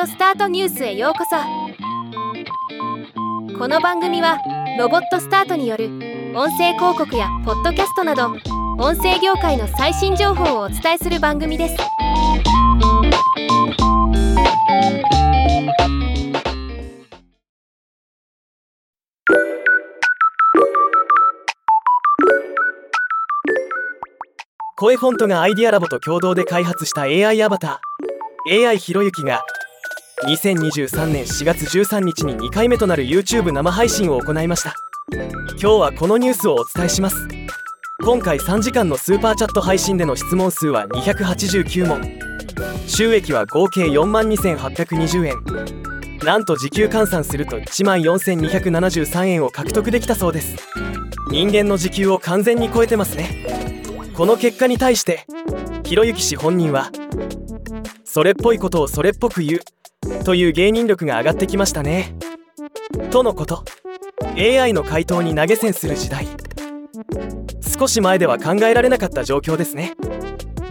オスタートニュースへようこそ。この番組はロボットスタートによる音声広告やポッドキャストなど音声業界の最新情報をお伝えする番組です。声フォントがアイディアラボと共同で開発した AI アバター。AI ひろゆきが2023年4月13日に2回目となる YouTube 生配信を行いました。今日はこのニュースをお伝えします。今回3時間のスーパーチャット配信での質問数は289問。収益は合計4万2820円。なんと時給換算すると1万4273円を獲得できたそうです。人間の時給を完全に超えてますね。この結果に対してひろゆき氏本人はそれっぽいことをそれっぽく言う。という芸人力が上がってきましたね。とのこと。AI の回答に投げ銭する時代。少し前では考えられなかった状況ですね。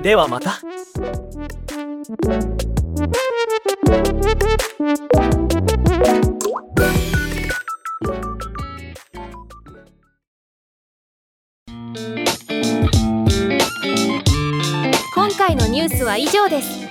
ではまた。今回のニュースは以上です。